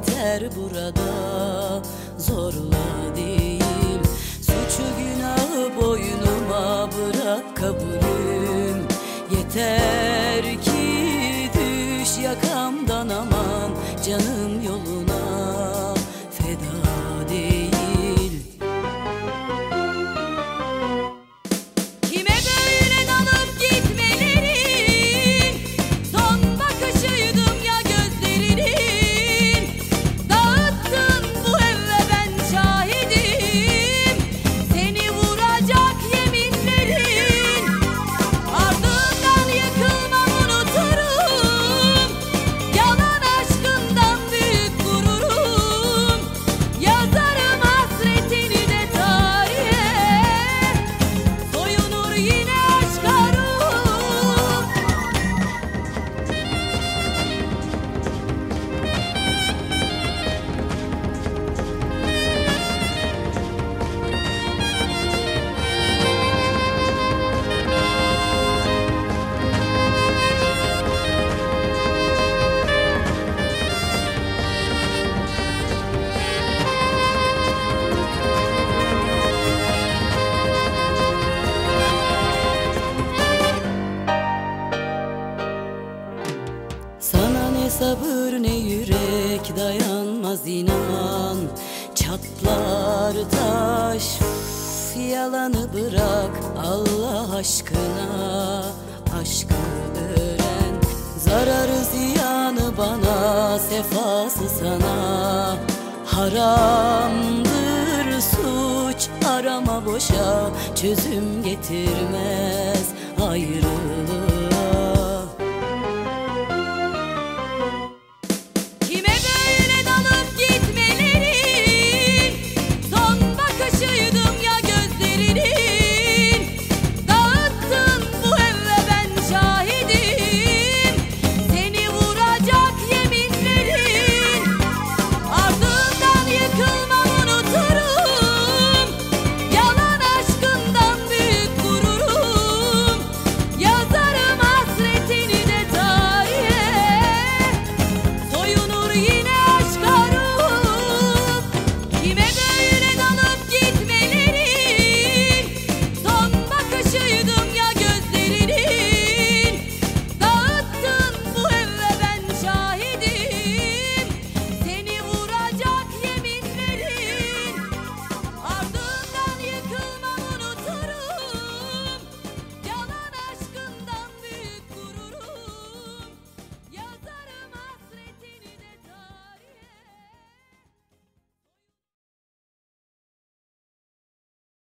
biter burada. Zorla değil suçu günahı boynuma bırak kabulüm. Yeter ki düş yakamdan aman canım sabır ne yürek dayanmaz inan. Çatlar taş yalanı bırak Allah aşkına. Aşkı öğren zararı ziyanı bana Sefası sana. Haramdır suç Arama boşa çözüm getirmez ayrılık